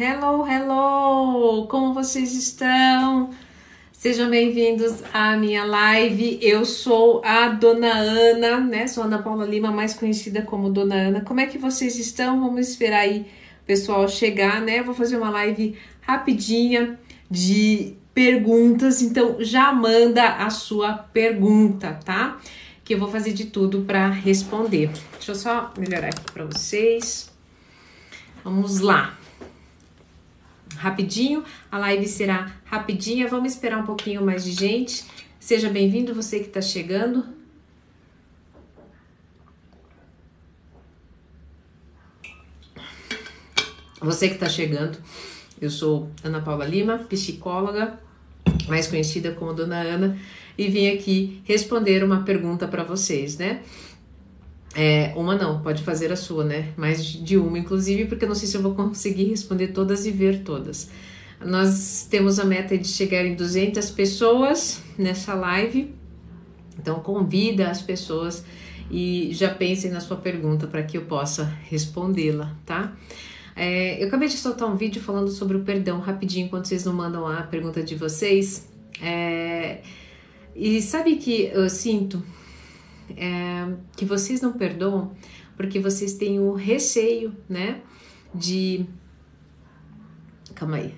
Hello, hello! Como vocês estão? Sejam bem-vindos à minha live. Eu sou a Dona Ana, né? Sou Ana Paula Lima, mais conhecida como Dona Ana. Como é que vocês estão? Vamos esperar aí o pessoal chegar, né? Vou fazer uma live rapidinha de perguntas, então já manda a sua pergunta, tá? Que eu vou fazer de tudo para responder. Deixa eu só melhorar aqui para vocês. Vamos lá rapidinho. A live será rapidinha. Vamos esperar um pouquinho mais de gente. Seja bem-vindo, você que está chegando. Você que está chegando, eu sou Ana Paula Lima, psicóloga, mais conhecida como Dona Ana, e vim aqui responder uma pergunta para vocês, né? É, uma não, pode fazer a sua, né? Mais de uma, inclusive, porque eu não sei se eu vou conseguir responder todas e ver todas. Nós temos a meta de chegar em 200 pessoas nessa live, então convida as pessoas e já pensem na sua pergunta para que eu possa respondê-la, tá? É, eu acabei de soltar um vídeo falando sobre o perdão rapidinho, enquanto vocês não mandam a pergunta de vocês. É, e sabe que eu sinto é, que vocês não perdoam porque vocês têm o receio, né? De. Calma aí.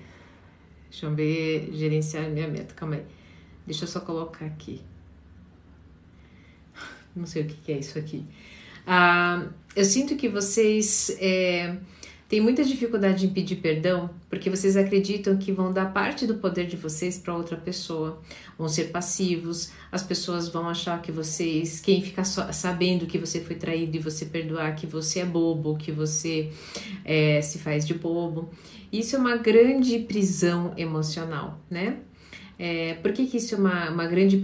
Deixa eu ver, gerenciar minha meta. Calma aí. Deixa eu só colocar aqui. Não sei o que, é isso aqui. Ah, eu sinto que vocês. É, tem muita dificuldade em pedir perdão porque vocês acreditam que vão dar parte do poder de vocês para outra pessoa, vão ser passivos, as pessoas vão achar que vocês, quem fica sabendo que você foi traído e você perdoar, que você é bobo, que você é, se faz de bobo. Isso é uma grande prisão emocional, né? É, por que, que isso é uma, uma grande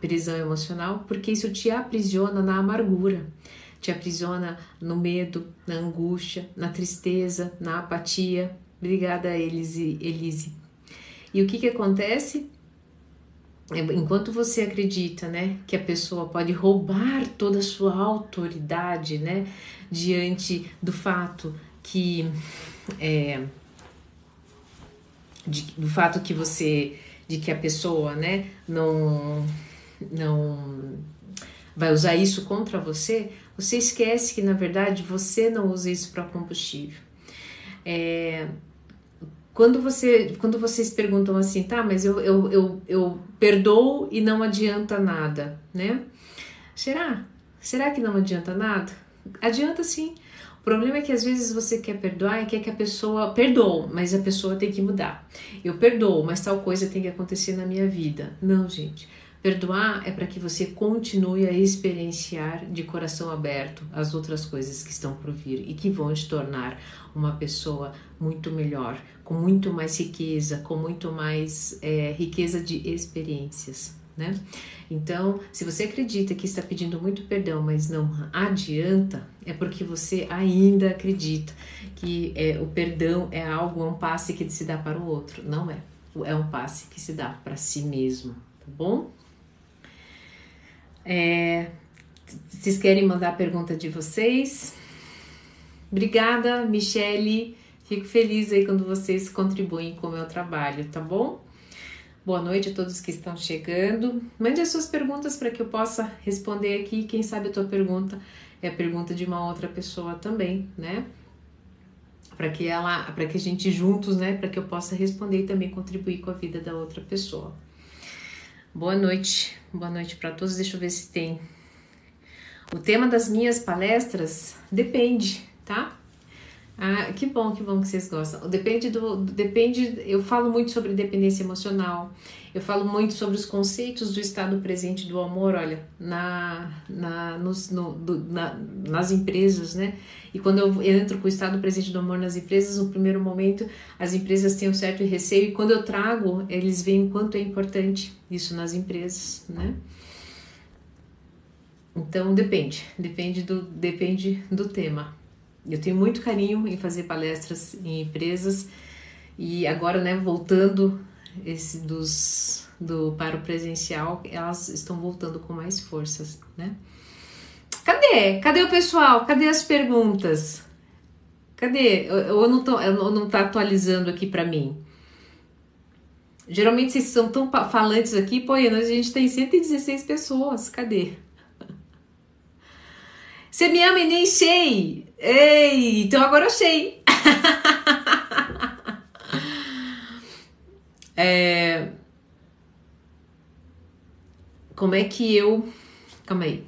prisão emocional? Porque isso te aprisiona na amargura te aprisiona no medo, na angústia, na tristeza, na apatia. Obrigada, Elise. Elise. E o que, que acontece? É, enquanto você acredita, né, que a pessoa pode roubar toda a sua autoridade, né, diante do fato que é, de, do fato que você, de que a pessoa, né, não, não vai usar isso contra você, você esquece que na verdade você não usa isso para combustível. É, quando, você, quando vocês perguntam assim, tá, mas eu, eu, eu, eu perdoo e não adianta nada, né? Será? Será que não adianta nada? Adianta sim. O problema é que às vezes você quer perdoar e quer que a pessoa perdoe, mas a pessoa tem que mudar. Eu perdoo, mas tal coisa tem que acontecer na minha vida. Não, gente. Perdoar é para que você continue a experienciar de coração aberto as outras coisas que estão por vir e que vão te tornar uma pessoa muito melhor, com muito mais riqueza, com muito mais é, riqueza de experiências. Né? Então, se você acredita que está pedindo muito perdão, mas não adianta, é porque você ainda acredita que é, o perdão é algo, é um passe que se dá para o outro. Não é. É um passe que se dá para si mesmo, tá bom? É, vocês querem mandar a pergunta de vocês? Obrigada, Michele. Fico feliz aí quando vocês contribuem com o meu trabalho, tá bom? Boa noite a todos que estão chegando. Mande as suas perguntas para que eu possa responder aqui. Quem sabe a tua pergunta é a pergunta de uma outra pessoa também, né? Para que ela, para que a gente juntos, né, para que eu possa responder e também contribuir com a vida da outra pessoa. Boa noite, boa noite para todos. Deixa eu ver se tem. O tema das minhas palestras depende, tá? Ah, que bom, que bom que vocês gostam. Depende do, depende. Eu falo muito sobre dependência emocional. Eu falo muito sobre os conceitos do estado presente do amor. Olha, na, na, nos, no, do, na, nas empresas, né? E quando eu entro com o estado presente do amor nas empresas, no primeiro momento as empresas têm um certo receio e quando eu trago, eles veem o quanto é importante isso nas empresas, né? Então depende, depende do, depende do tema. Eu tenho muito carinho em fazer palestras em empresas e agora, né, voltando esse dos do para o presencial, elas estão voltando com mais forças, né? Cadê? Cadê o pessoal? Cadê as perguntas? Cadê? Ou não, tô, não tá atualizando aqui para mim? Geralmente vocês são tão falantes aqui, pô, a gente tem 116 pessoas. Cadê? Você me ama e nem sei. Ei, então agora eu sei. é... Como é que eu. Calma aí.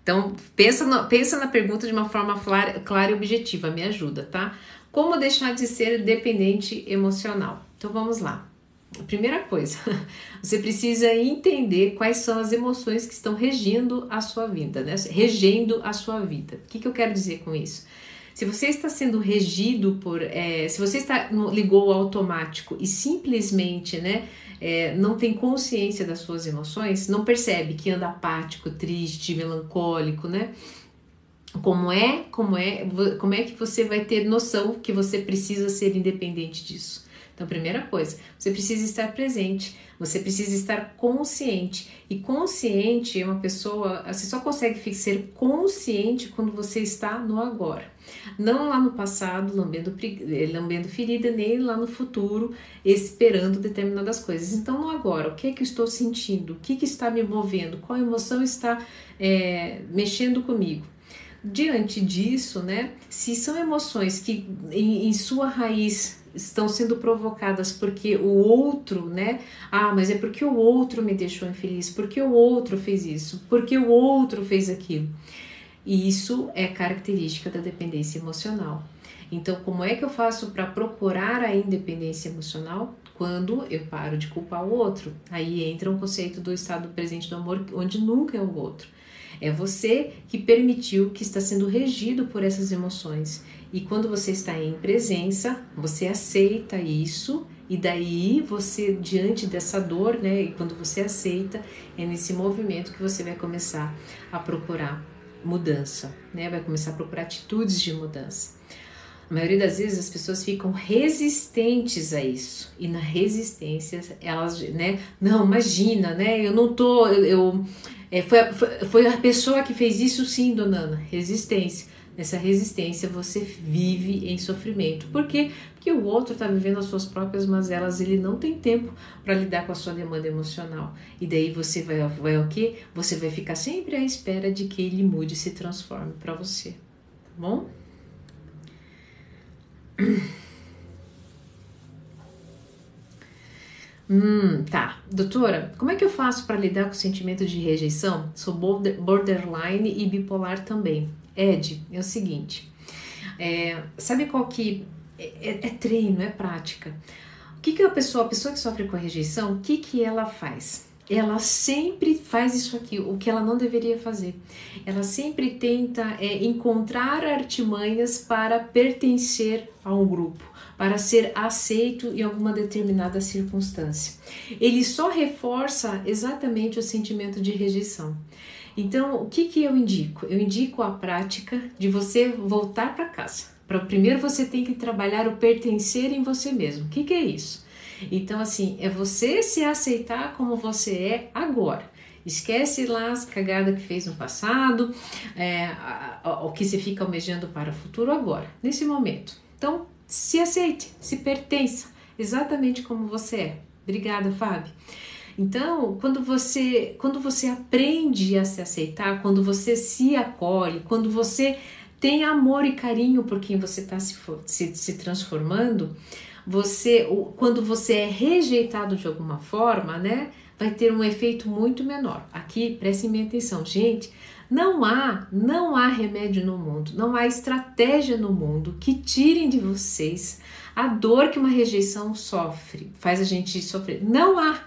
Então, pensa, no, pensa na pergunta de uma forma clara, clara e objetiva, me ajuda, tá? Como deixar de ser dependente emocional? Então vamos lá. Primeira coisa, você precisa entender quais são as emoções que estão regindo a sua vida, né? Regendo a sua vida. O que, que eu quero dizer com isso? Se você está sendo regido por. É, se você está no, ligou automático e simplesmente, né? é, não tem consciência das suas emoções, não percebe que anda apático, triste, melancólico, né? Como é, como é, como é que você vai ter noção que você precisa ser independente disso? Então, primeira coisa, você precisa estar presente, você precisa estar consciente. E consciente é uma pessoa, você só consegue ser consciente quando você está no agora. Não lá no passado, lambendo, eh, lambendo ferida, nem lá no futuro, esperando determinadas coisas. Então, no agora, o que é que eu estou sentindo? O que, que está me movendo? Qual emoção está é, mexendo comigo? Diante disso, né, se são emoções que em, em sua raiz estão sendo provocadas porque o outro, né? Ah, mas é porque o outro me deixou infeliz, porque o outro fez isso, porque o outro fez aquilo. E isso é característica da dependência emocional. Então, como é que eu faço para procurar a independência emocional? Quando eu paro de culpar o outro. Aí entra um conceito do estado presente do amor, onde nunca é o outro. É você que permitiu que está sendo regido por essas emoções. E quando você está em presença, você aceita isso e daí você diante dessa dor, né, e quando você aceita, é nesse movimento que você vai começar a procurar mudança, né? Vai começar a procurar atitudes de mudança. A maioria das vezes as pessoas ficam resistentes a isso. E na resistência, elas, né? Não, imagina, né? Eu não tô. Eu, eu é, foi, foi, foi, a pessoa que fez isso, sim, dona Ana. Resistência. Nessa resistência você vive em sofrimento. Por quê? Porque o outro está vivendo as suas próprias mazelas, ele não tem tempo para lidar com a sua demanda emocional. E daí você vai, vai o quê? Você vai ficar sempre à espera de que ele mude e se transforme para você. Tá bom? Hum, tá. Doutora, como é que eu faço para lidar com o sentimento de rejeição? Sou borderline e bipolar também. Ed, é o seguinte. É, sabe qual que é, é, é, treino, é prática. O que, que a pessoa, a pessoa que sofre com a rejeição, o que, que ela faz? Ela sempre faz isso aqui, o que ela não deveria fazer. Ela sempre tenta é, encontrar artimanhas para pertencer a um grupo para ser aceito em alguma determinada circunstância. Ele só reforça exatamente o sentimento de rejeição. Então, o que, que eu indico? Eu indico a prática de você voltar para casa. Para primeiro você tem que trabalhar o pertencer em você mesmo. O que, que é isso? Então, assim, é você se aceitar como você é agora. Esquece lá as cagadas que fez no passado, é, o que você fica almejando para o futuro agora, nesse momento. Então, se aceite, se pertença, exatamente como você é. Obrigada, Fábio. Então, quando você, quando você aprende a se aceitar, quando você se acolhe, quando você tem amor e carinho por quem você está se, se, se, transformando, você, quando você é rejeitado de alguma forma, né, vai ter um efeito muito menor. Aqui, prestem atenção, gente. Não há, não há remédio no mundo, não há estratégia no mundo que tirem de vocês a dor que uma rejeição sofre, faz a gente sofrer. Não há,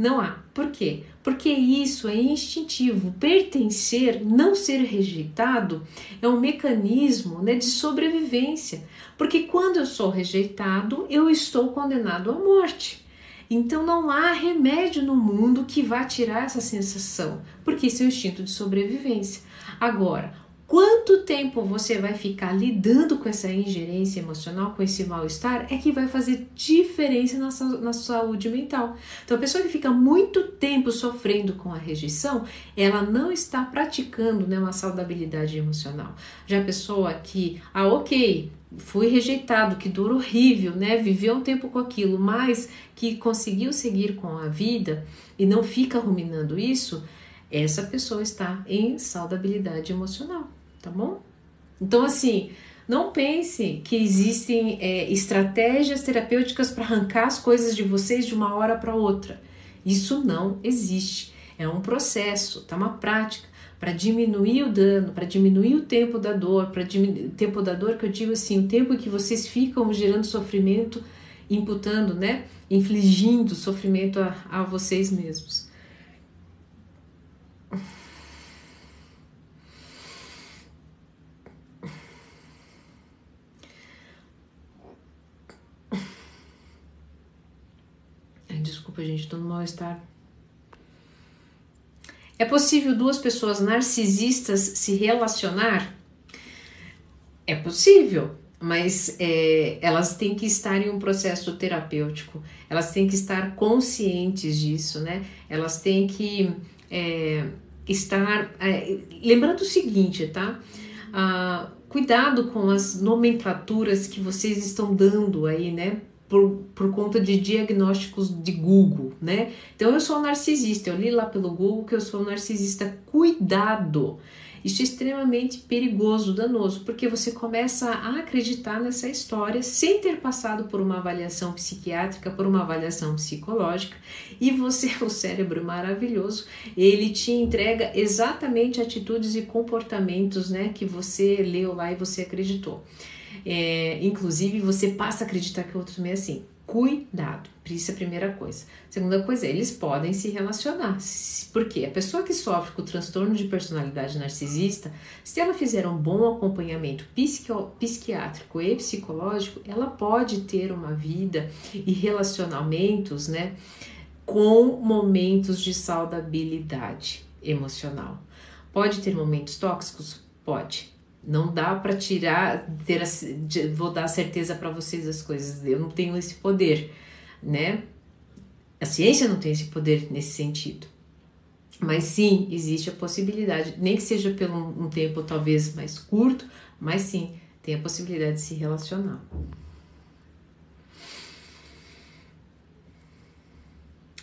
não há. Por quê? Porque isso é instintivo. Pertencer, não ser rejeitado, é um mecanismo né, de sobrevivência. Porque quando eu sou rejeitado, eu estou condenado à morte. Então não há remédio no mundo que vá tirar essa sensação, porque isso é o instinto de sobrevivência. Agora, quanto tempo você vai ficar lidando com essa ingerência emocional, com esse mal-estar, é que vai fazer diferença na, na saúde mental. Então, a pessoa que fica muito tempo sofrendo com a rejeição, ela não está praticando né, uma saudabilidade emocional. Já a pessoa que, ah, ok, fui rejeitado, que dor horrível, né? Viveu um tempo com aquilo, mas que conseguiu seguir com a vida e não fica ruminando isso, essa pessoa está em saudabilidade emocional tá bom? Então, assim, não pense que existem é, estratégias terapêuticas para arrancar as coisas de vocês de uma hora para outra. Isso não existe. É um processo, tá? Uma prática para diminuir o dano, para diminuir o tempo da dor, para diminuir o tempo da dor que eu digo assim, o tempo que vocês ficam gerando sofrimento, imputando, né? Infligindo sofrimento a, a vocês mesmos. Desculpa, gente, tô no mal-estar. É possível duas pessoas narcisistas se relacionar? É possível, mas é, elas têm que estar em um processo terapêutico, elas têm que estar conscientes disso, né? Elas têm que é, estar. É, lembrando o seguinte, tá? Ah, cuidado com as nomenclaturas que vocês estão dando aí, né? Por, por conta de diagnósticos de Google, né? Então eu sou um narcisista, eu li lá pelo Google que eu sou um narcisista. Cuidado! Isso é extremamente perigoso, danoso, porque você começa a acreditar nessa história sem ter passado por uma avaliação psiquiátrica, por uma avaliação psicológica, e você, o cérebro maravilhoso, ele te entrega exatamente atitudes e comportamentos, né, que você leu lá e você acreditou. É, inclusive, você passa a acreditar que o outro também é assim. Cuidado, isso é a primeira coisa. Segunda coisa, eles podem se relacionar. Porque a pessoa que sofre com o transtorno de personalidade narcisista, se ela fizer um bom acompanhamento psiquiátrico e psicológico, ela pode ter uma vida e relacionamentos, né, com momentos de saudabilidade emocional. Pode ter momentos tóxicos? Pode. Não dá para tirar, ter a, vou dar certeza para vocês as coisas. Eu não tenho esse poder, né? A ciência não tem esse poder nesse sentido. Mas sim, existe a possibilidade, nem que seja por um, um tempo talvez mais curto, mas sim, tem a possibilidade de se relacionar.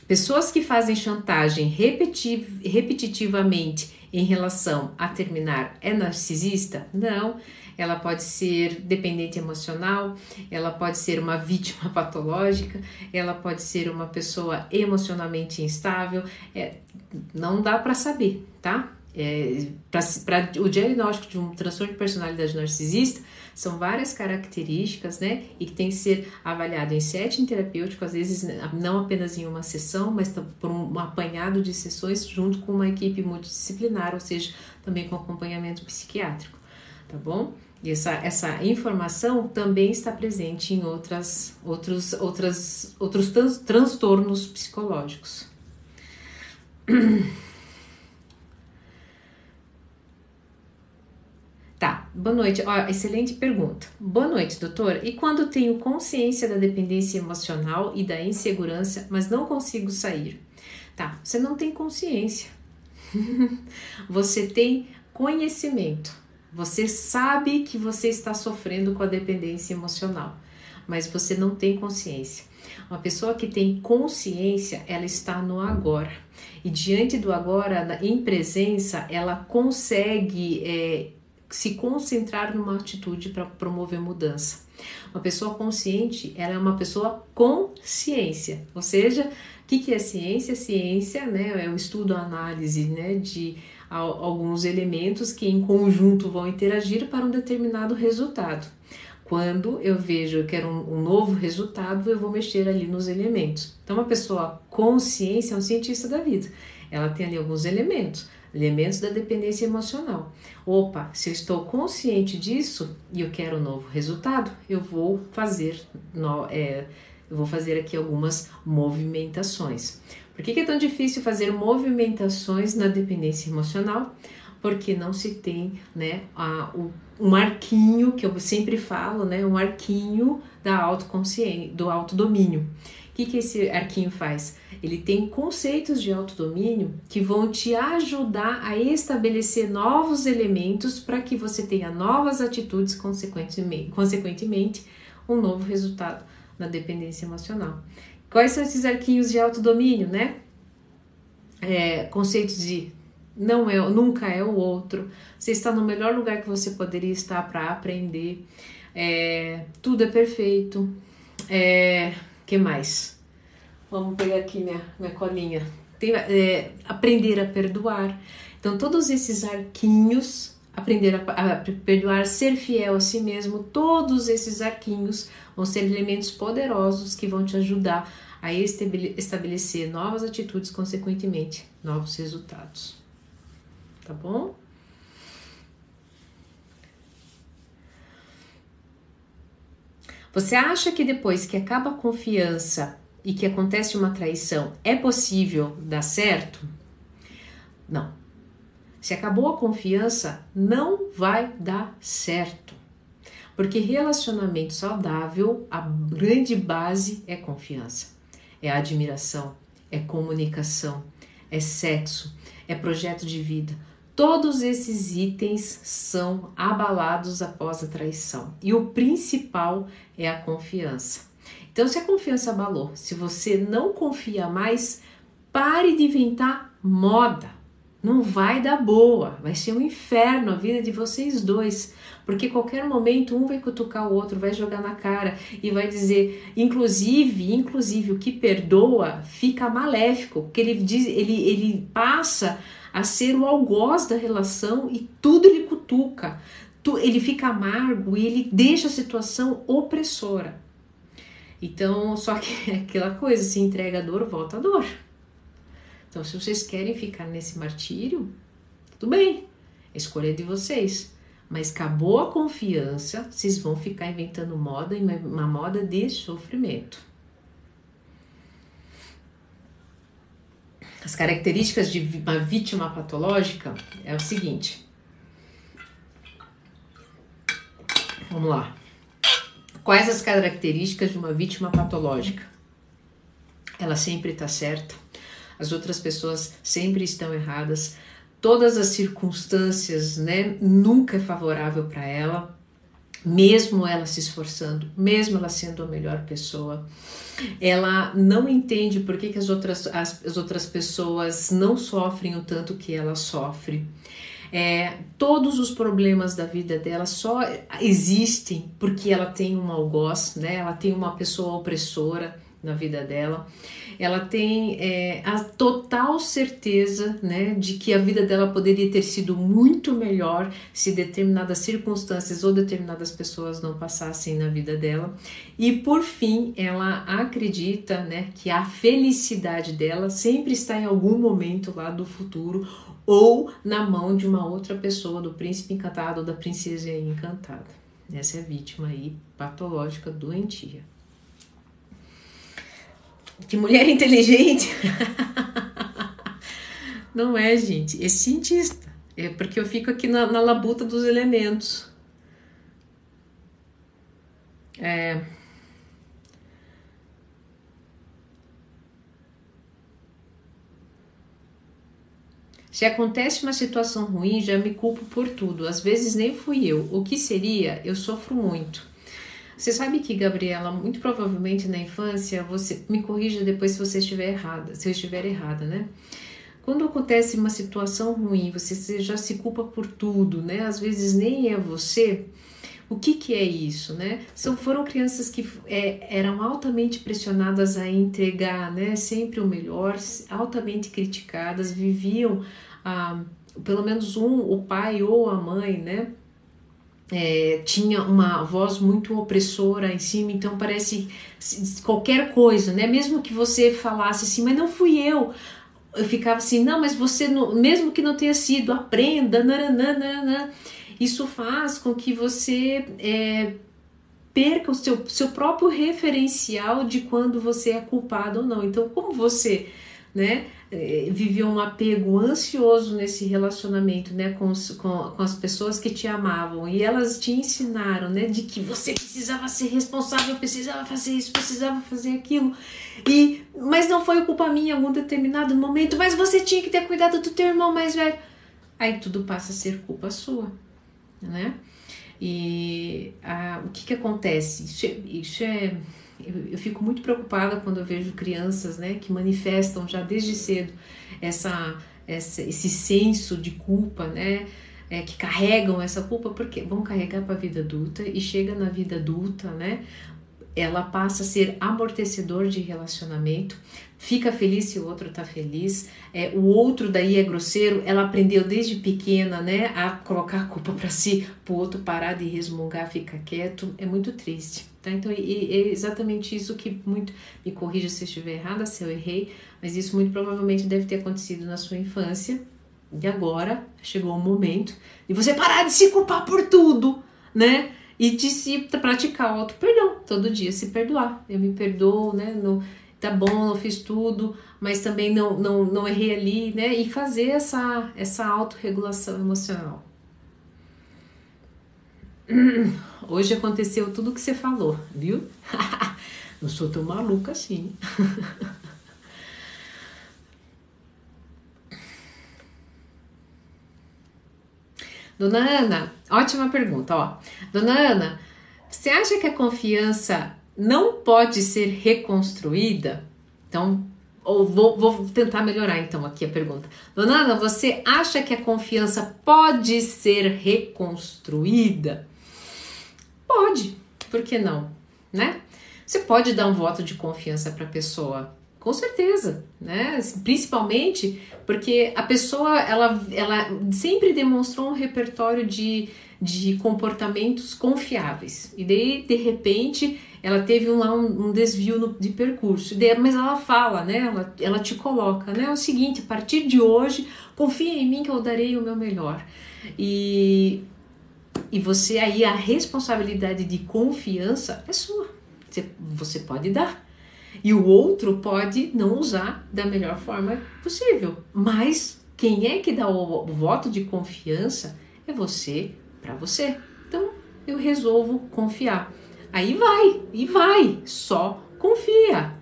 Pessoas que fazem chantagem repetitivamente em relação a terminar é narcisista? Não. Ela pode ser dependente emocional, ela pode ser uma vítima patológica, ela pode ser uma pessoa emocionalmente instável. É, não dá para saber, tá? É, para o diagnóstico de um transtorno de personalidade narcisista, são várias características, né? E que tem que ser avaliado em setting terapêutico, às vezes não apenas em uma sessão, mas por um apanhado de sessões junto com uma equipe multidisciplinar, ou seja, também com acompanhamento psiquiátrico, tá bom? E essa, essa informação também está presente em outras, outros, outras, outros transtornos psicológicos. Tá, boa noite. Ó, excelente pergunta. Boa noite, doutor. E quando tenho consciência da dependência emocional e da insegurança, mas não consigo sair? Tá, você não tem consciência. você tem conhecimento. Você sabe que você está sofrendo com a dependência emocional, mas você não tem consciência. Uma pessoa que tem consciência, ela está no agora. E diante do agora, em presença, ela consegue é, se concentrar numa atitude para promover mudança. Uma pessoa consciente, ela é uma pessoa com ciência, ou seja, o que, que é ciência? Ciência né, é o estudo, a análise né, de alguns elementos que em conjunto vão interagir para um determinado resultado. Quando eu vejo que quero um, um novo resultado, eu vou mexer ali nos elementos. Então, uma pessoa com ciência é um cientista da vida. Ela tem ali alguns elementos elementos da dependência emocional. Opa, se eu estou consciente disso e eu quero um novo resultado, eu vou fazer, no, é, eu vou fazer aqui algumas movimentações. Por que, que é tão difícil fazer movimentações na dependência emocional? porque não se tem, né, a, o, um arquinho que eu sempre falo, né, um arquinho da autoconsciência, do autodomínio. O que, que esse arquinho faz? Ele tem conceitos de autodomínio que vão te ajudar a estabelecer novos elementos para que você tenha novas atitudes, consequentemente, consequentemente, um novo resultado na dependência emocional. Quais são esses arquinhos de autodomínio, né? É, conceitos de não é, nunca é o outro. Você está no melhor lugar que você poderia estar para aprender. É, tudo é perfeito. É, que mais? Vamos pegar aqui minha, minha colinha. Tem, é, aprender a perdoar. Então, todos esses arquinhos, aprender a, a perdoar, ser fiel a si mesmo, todos esses arquinhos vão ser elementos poderosos que vão te ajudar a estabelecer novas atitudes, consequentemente, novos resultados. Tá bom? Você acha que depois que acaba a confiança e que acontece uma traição, é possível dar certo? Não. Se acabou a confiança, não vai dar certo. Porque relacionamento saudável, a grande base é confiança, é admiração, é comunicação, é sexo, é projeto de vida. Todos esses itens são abalados após a traição. E o principal é a confiança. Então, se a confiança abalou, se você não confia mais, pare de inventar moda. Não vai dar boa, vai ser um inferno a vida de vocês dois, porque qualquer momento um vai cutucar o outro, vai jogar na cara e vai dizer, inclusive, inclusive o que perdoa fica maléfico, porque ele diz, ele, ele passa a ser o algoz da relação e tudo ele cutuca, ele fica amargo e ele deixa a situação opressora. Então, só que é aquela coisa, se entrega a dor, volta a dor. Então, se vocês querem ficar nesse martírio, tudo bem, escolha é de vocês. Mas acabou a confiança, vocês vão ficar inventando moda e uma moda de sofrimento. As características de uma vítima patológica é o seguinte. Vamos lá. Quais as características de uma vítima patológica? Ela sempre está certa, as outras pessoas sempre estão erradas, todas as circunstâncias, né, nunca é favorável para ela mesmo ela se esforçando, mesmo ela sendo a melhor pessoa, ela não entende por que, que as, outras, as, as outras pessoas não sofrem o tanto que ela sofre. É, todos os problemas da vida dela só existem porque ela tem um algoz, né? ela tem uma pessoa opressora na vida dela ela tem é, a total certeza né, de que a vida dela poderia ter sido muito melhor se determinadas circunstâncias ou determinadas pessoas não passassem na vida dela. E por fim, ela acredita né, que a felicidade dela sempre está em algum momento lá do futuro ou na mão de uma outra pessoa, do príncipe encantado ou da princesa encantada. Essa é a vítima aí patológica doentia. Que mulher inteligente! Não é, gente, é cientista. É porque eu fico aqui na, na labuta dos elementos. É. Se acontece uma situação ruim, já me culpo por tudo. Às vezes nem fui eu. O que seria? Eu sofro muito. Você sabe que, Gabriela, muito provavelmente na infância, você me corrija depois se você estiver errada, se eu estiver errada, né? Quando acontece uma situação ruim, você já se culpa por tudo, né? Às vezes nem é você. O que, que é isso, né? São, foram crianças que é, eram altamente pressionadas a entregar, né? Sempre o melhor, altamente criticadas, viviam, ah, pelo menos um, o pai ou a mãe, né? É, tinha uma voz muito opressora em cima, então parece qualquer coisa, né? Mesmo que você falasse assim, mas não fui eu, eu ficava assim, não, mas você, não, mesmo que não tenha sido, aprenda, nananana. Isso faz com que você é, perca o seu, seu próprio referencial de quando você é culpado ou não. Então, como você né? Eh, viveu um apego ansioso nesse relacionamento, né, com, os, com, com, as pessoas que te amavam e elas te ensinaram, né, de que você precisava ser responsável, precisava fazer isso, precisava fazer aquilo e mas não foi culpa minha em algum determinado momento, mas você tinha que ter cuidado do teu irmão mais velho, aí tudo passa a ser culpa sua, né? E ah, o que que acontece? Isso é, isso é eu, eu, fico muito preocupada quando eu vejo crianças né, que manifestam já desde cedo essa, essa esse senso de culpa, né? É, que carregam essa culpa porque vão carregar para a vida adulta e chega na vida adulta, né? Ela passa a ser amortecedor de relacionamento, fica feliz se o outro tá feliz, é, o outro daí é grosseiro, ela aprendeu desde pequena, né, a colocar a culpa para si, para o outro parar de resmungar, ficar quieto, é muito triste. Tá? Então, e, é exatamente isso que muito. Me corrija se eu estiver errada, se eu errei, mas isso muito provavelmente deve ter acontecido na sua infância. E agora chegou o momento de você parar de se culpar por tudo, né? E de se praticar o auto-perdão, todo dia se perdoar. Eu me perdoo, né? No, tá bom, eu fiz tudo, mas também não, não, não errei ali, né? E fazer essa, essa autorregulação emocional. Hoje aconteceu tudo o que você falou, viu? Não sou tão maluca assim. Dona Ana, ótima pergunta, ó. Dona Ana, você acha que a confiança não pode ser reconstruída? Então, ou vou, vou tentar melhorar então aqui a pergunta. Dona Ana, você acha que a confiança pode ser reconstruída? Pode, por que não, né? Você pode dar um voto de confiança para a pessoa, com certeza, né? Principalmente porque a pessoa ela, ela sempre demonstrou um repertório de, de comportamentos confiáveis e daí de repente ela teve um, um, um desvio no, de percurso, mas ela fala, né? Ela, ela te coloca, né? É o seguinte, a partir de hoje, confia em mim que eu darei o meu melhor. E e você aí, a responsabilidade de confiança é sua. Você, você pode dar. E o outro pode não usar da melhor forma possível. Mas quem é que dá o, o voto de confiança é você para você. Então eu resolvo confiar. Aí vai, e vai, só confia.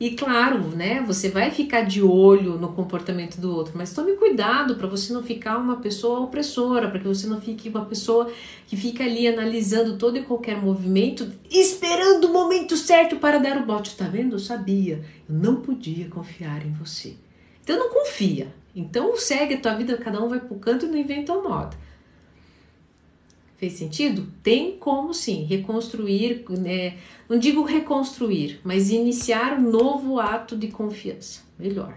E claro, né, você vai ficar de olho no comportamento do outro, mas tome cuidado para você não ficar uma pessoa opressora, para que você não fique uma pessoa que fica ali analisando todo e qualquer movimento, esperando o momento certo para dar o bote. Tá vendo? Eu sabia, eu não podia confiar em você. Então não confia. Então segue a tua vida, cada um vai pro canto e não inventa moda. Fez sentido? Tem como sim reconstruir, né, não digo reconstruir, mas iniciar um novo ato de confiança. Melhor.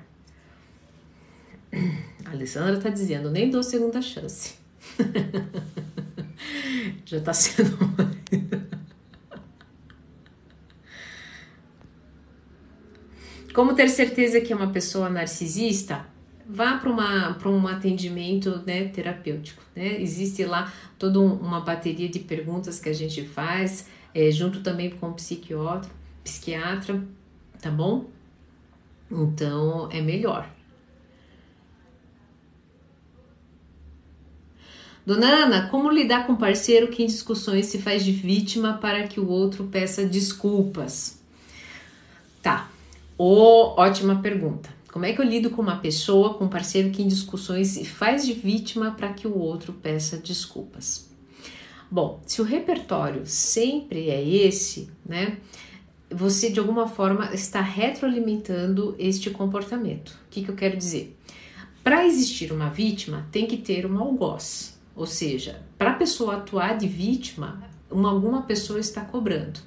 A Alessandra está dizendo, nem dou segunda chance. Já está sendo. Como ter certeza que é uma pessoa narcisista? Vá para um atendimento né, terapêutico. Né? Existe lá toda uma bateria de perguntas que a gente faz, é, junto também com o psiquiatra, psiquiatra, tá bom? Então é melhor. Dona Ana, como lidar com parceiro que em discussões se faz de vítima para que o outro peça desculpas? Tá, oh, ótima pergunta. Como é que eu lido com uma pessoa, com um parceiro que em discussões se faz de vítima para que o outro peça desculpas? Bom, se o repertório sempre é esse, né? Você de alguma forma está retroalimentando este comportamento. O que, que eu quero dizer? Para existir uma vítima, tem que ter um algoz. Ou seja, para a pessoa atuar de vítima, uma, alguma pessoa está cobrando.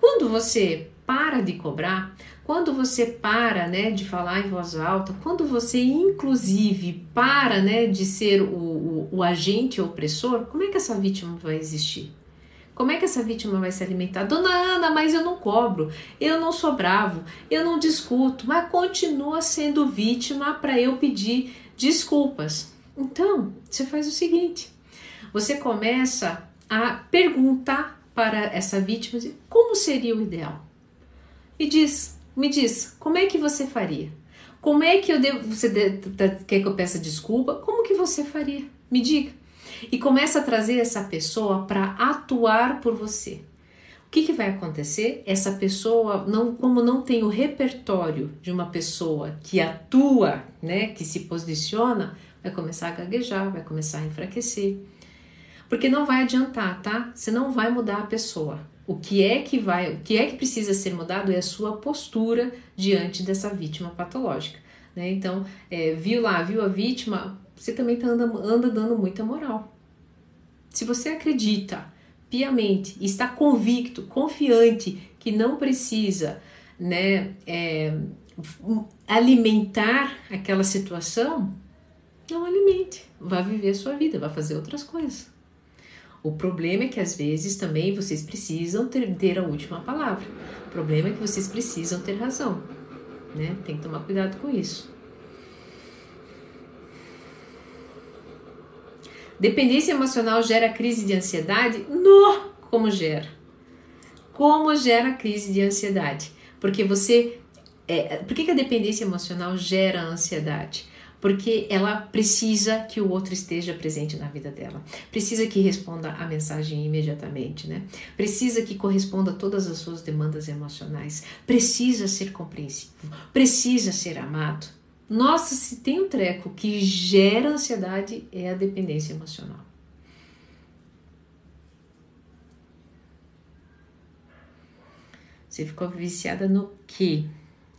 Quando você para de cobrar, quando você para, né, de falar em voz alta, quando você inclusive para, né, de ser o, o, o agente opressor, como é que essa vítima vai existir? Como é que essa vítima vai se alimentar? Dona Ana, mas eu não cobro, eu não sou bravo, eu não discuto, mas continua sendo vítima para eu pedir desculpas. Então, você faz o seguinte: você começa a perguntar para essa vítima como seria o ideal. E diz: me diz, como é que você faria? Como é que eu devo. Você quer que eu peça desculpa? Como que você faria? Me diga. E começa a trazer essa pessoa para atuar por você. O que, que vai acontecer? Essa pessoa, não, como não tem o repertório de uma pessoa que atua, né, que se posiciona, vai começar a gaguejar, vai começar a enfraquecer. Porque não vai adiantar, tá? Você não vai mudar a pessoa. O que é que vai, o que é que precisa ser mudado é a sua postura diante dessa vítima patológica. Né? Então, é, viu lá, viu a vítima, você também tá anda, anda dando muita moral. Se você acredita piamente, está convicto, confiante que não precisa, né, é, alimentar aquela situação, não alimente, vá viver a sua vida, vá fazer outras coisas. O problema é que às vezes também vocês precisam ter, ter a última palavra. O problema é que vocês precisam ter razão, né? Tem que tomar cuidado com isso. Dependência emocional gera crise de ansiedade? No, como gera? Como gera crise de ansiedade? Porque você. É, por que, que a dependência emocional gera ansiedade? Porque ela precisa que o outro esteja presente na vida dela, precisa que responda a mensagem imediatamente, né? Precisa que corresponda a todas as suas demandas emocionais, precisa ser compreensivo, precisa ser amado. Nossa, se tem um treco que gera ansiedade é a dependência emocional. Você ficou viciada no quê?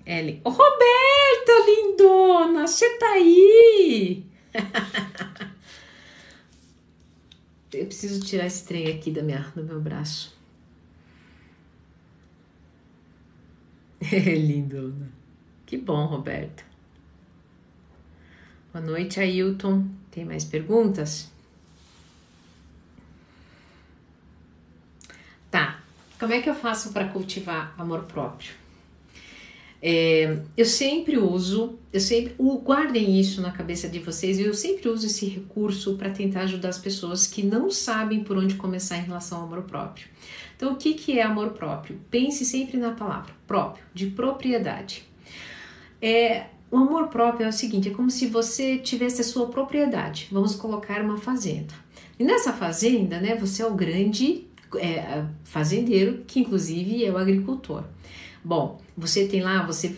Ellen. Ô, Roberta, lindona, você tá aí? Eu preciso tirar esse trem aqui da minha, do meu braço. É lindona. Que bom, Roberta. Boa noite, Ailton. Tem mais perguntas? Tá. Como é que eu faço para cultivar amor próprio? É, eu sempre uso, eu sempre guardem isso na cabeça de vocês. Eu sempre uso esse recurso para tentar ajudar as pessoas que não sabem por onde começar em relação ao amor próprio. Então, o que, que é amor próprio? Pense sempre na palavra próprio, de propriedade. É, o amor próprio é o seguinte: é como se você tivesse a sua propriedade. Vamos colocar uma fazenda. E nessa fazenda, né, você é o grande é, fazendeiro, que inclusive é o agricultor. Bom, você tem lá, você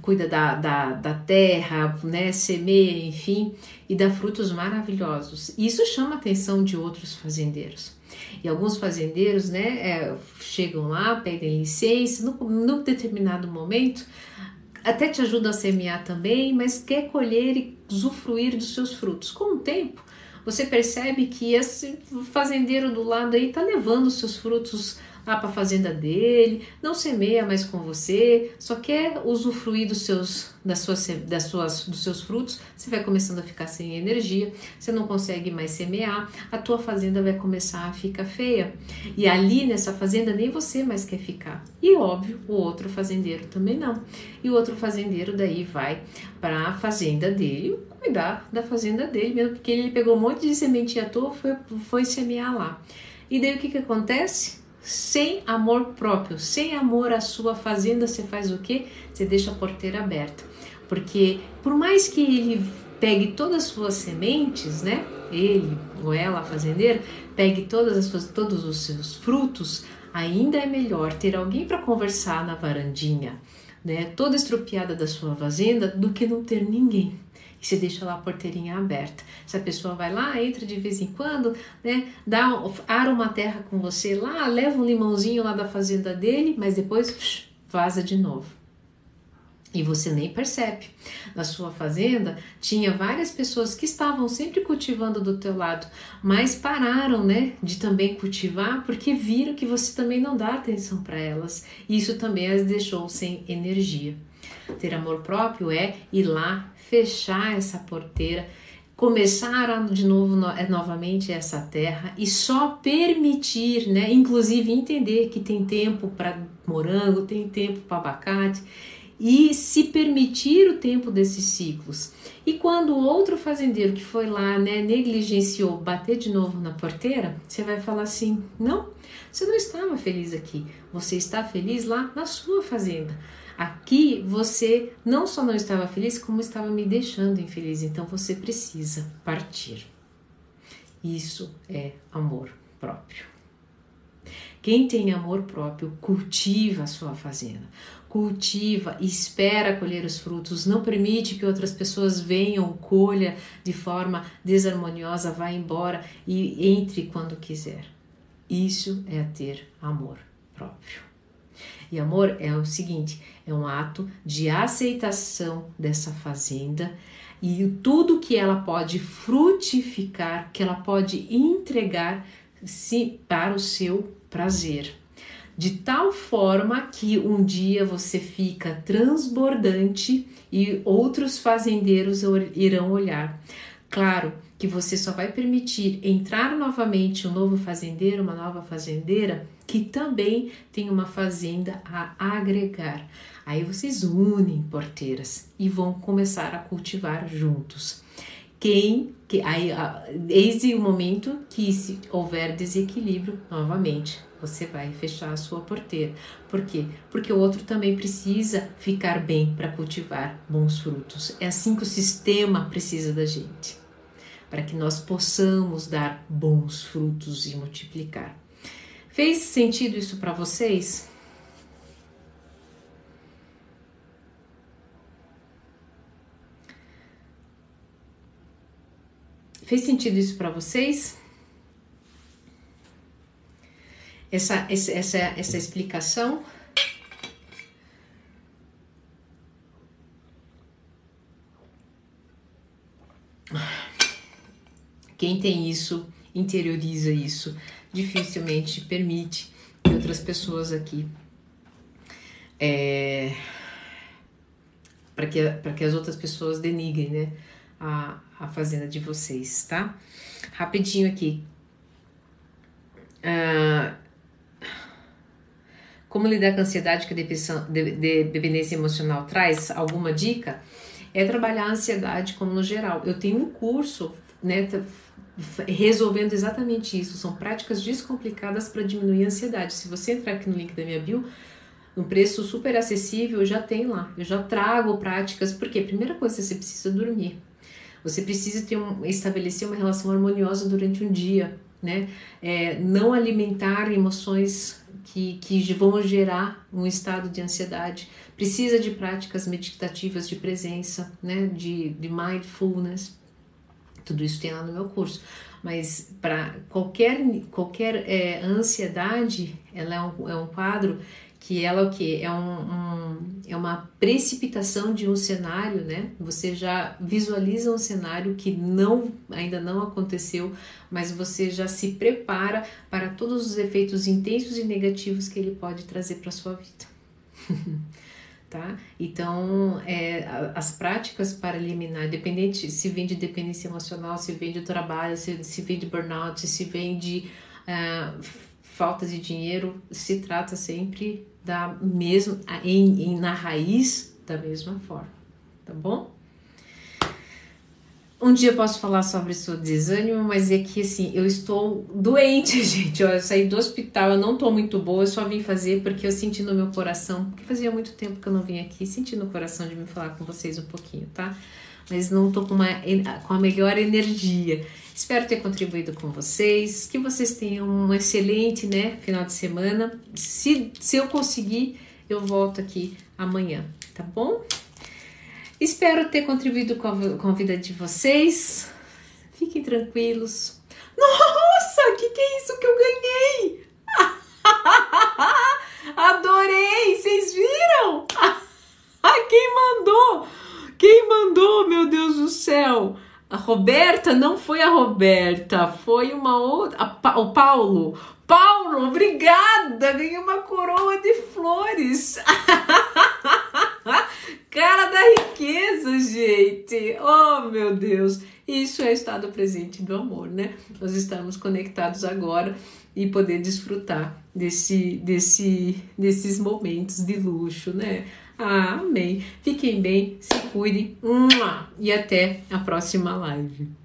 cuida da, da, da terra, né, semeia, enfim, e dá frutos maravilhosos. Isso chama a atenção de outros fazendeiros. E alguns fazendeiros, né, é, chegam lá, pedem licença, num determinado momento, até te ajuda a semear também, mas quer colher e usufruir dos seus frutos. Com o tempo, você percebe que esse fazendeiro do lado aí está levando os seus frutos lá para a fazenda dele, não semeia mais com você, só quer usufruir dos seus, das suas, das suas, dos seus frutos, você vai começando a ficar sem energia, você não consegue mais semear, a tua fazenda vai começar a ficar feia. E ali nessa fazenda nem você mais quer ficar. E óbvio, o outro fazendeiro também não. E o outro fazendeiro daí vai para a fazenda dele cuidar da fazenda dele, mesmo porque ele pegou um monte de semente à toa, foi, foi semear lá. E daí o que que acontece? Sem amor próprio, sem amor à sua fazenda, você faz o quê? Você deixa a porteira aberta. Porque por mais que ele pegue todas as suas sementes, né? Ele ou ela, a fazendeira, pegue todas as suas, todos os seus frutos, ainda é melhor ter alguém para conversar na varandinha, né? Toda estropiada da sua fazenda, do que não ter ninguém e você deixa lá a porteirinha aberta. Se a pessoa vai lá, entra de vez em quando, né, dá, ara uma terra com você lá, leva um limãozinho lá da fazenda dele, mas depois vaza de novo. E você nem percebe. Na sua fazenda tinha várias pessoas que estavam sempre cultivando do teu lado, mas pararam, né, de também cultivar porque viram que você também não dá atenção para elas. Isso também as deixou sem energia. Ter amor próprio é ir lá fechar essa porteira, começar de novo é, novamente essa terra e só permitir, né, inclusive entender que tem tempo para morango, tem tempo para abacate e se permitir o tempo desses ciclos. E quando o outro fazendeiro que foi lá, né, negligenciou bater de novo na porteira, você vai falar assim: não, você não estava feliz aqui, você está feliz lá na sua fazenda. Aqui você não só não estava feliz, como estava me deixando infeliz. Então você precisa partir. Isso é amor próprio. Quem tem amor próprio cultiva a sua fazenda, cultiva, espera colher os frutos, não permite que outras pessoas venham, colha de forma desarmoniosa, vá embora e entre quando quiser. Isso é ter amor próprio. E amor é o seguinte: é um ato de aceitação dessa fazenda e tudo que ela pode frutificar, que ela pode entregar se para o seu prazer. De tal forma que um dia você fica transbordante e outros fazendeiros irão olhar. Claro que você só vai permitir entrar novamente um novo fazendeiro, uma nova fazendeira que também tem uma fazenda a agregar. Aí vocês unem porteiras e vão começar a cultivar juntos. Quem, que aí, eis o momento que se houver desequilíbrio novamente, você vai fechar a sua porteira. Por quê? Porque o outro também precisa ficar bem para cultivar bons frutos. É assim que o sistema precisa da gente, para que nós possamos dar bons frutos e multiplicar. Fez sentido isso para vocês? Fez sentido isso para vocês? Essa, essa, essa explicação? Quem tem isso, interioriza isso, dificilmente permite que outras pessoas aqui é, para que, que as outras pessoas denigrem, né? a, a fazenda de vocês, tá? Rapidinho aqui. Uh, como lidar com a ansiedade que a depressão, de, de, dependência emocional traz? Alguma dica? É trabalhar a ansiedade como no geral. Eu tenho um curso, né, resolvendo exatamente isso. São práticas descomplicadas para diminuir a ansiedade. Se você entrar aqui no link da minha bio, um preço super acessível, eu já tenho lá. Eu já trago práticas, porque a primeira coisa você precisa dormir. Você precisa ter um, estabelecer uma relação harmoniosa durante um dia, né? É, não alimentar emoções que, que vão gerar um estado de ansiedade. Precisa de práticas meditativas de presença, né? De, de mindfulness. Tudo isso tem lá no meu curso. Mas para qualquer, qualquer é, ansiedade, ela é um, é um quadro que ela o que é um, um, é uma precipitação de um cenário, né? Você já visualiza um cenário que não ainda não aconteceu, mas você já se prepara para todos os efeitos intensos e negativos que ele pode trazer para sua vida. tá? Então, é, as práticas para eliminar, dependente se vem de dependência emocional, se vem de trabalho, se, se vem de burnout, se vem de uh, falta de dinheiro, se trata sempre da mesma em, em, na raiz da mesma forma, tá bom? Um dia eu posso falar sobre isso desânimo, mas é que assim, eu estou doente, gente. eu saí do hospital, eu não tô muito boa, eu só vim fazer porque eu senti no meu coração, porque fazia muito tempo que eu não vim aqui, senti no coração de me falar com vocês um pouquinho, tá? Mas não tô com, uma, com a melhor energia. Espero ter contribuído com vocês, que vocês tenham um excelente né, final de semana. Se, se eu conseguir, eu volto aqui amanhã, tá bom? Espero ter contribuído com a, com a vida de vocês. Fiquem tranquilos. Nossa, que que é isso que eu ganhei? Adorei! Vocês viram? Quem mandou? Quem mandou, meu Deus do céu? A Roberta não foi a Roberta, foi uma outra. A, o Paulo. Paulo, obrigada! Ganhei uma coroa de flores. Cara da riqueza, gente! Oh, meu Deus! Isso é estado presente do amor, né? Nós estamos conectados agora e poder desfrutar desse, desse, desses momentos de luxo, né? Ah, amém. Fiquem bem, se cuidem e até a próxima live.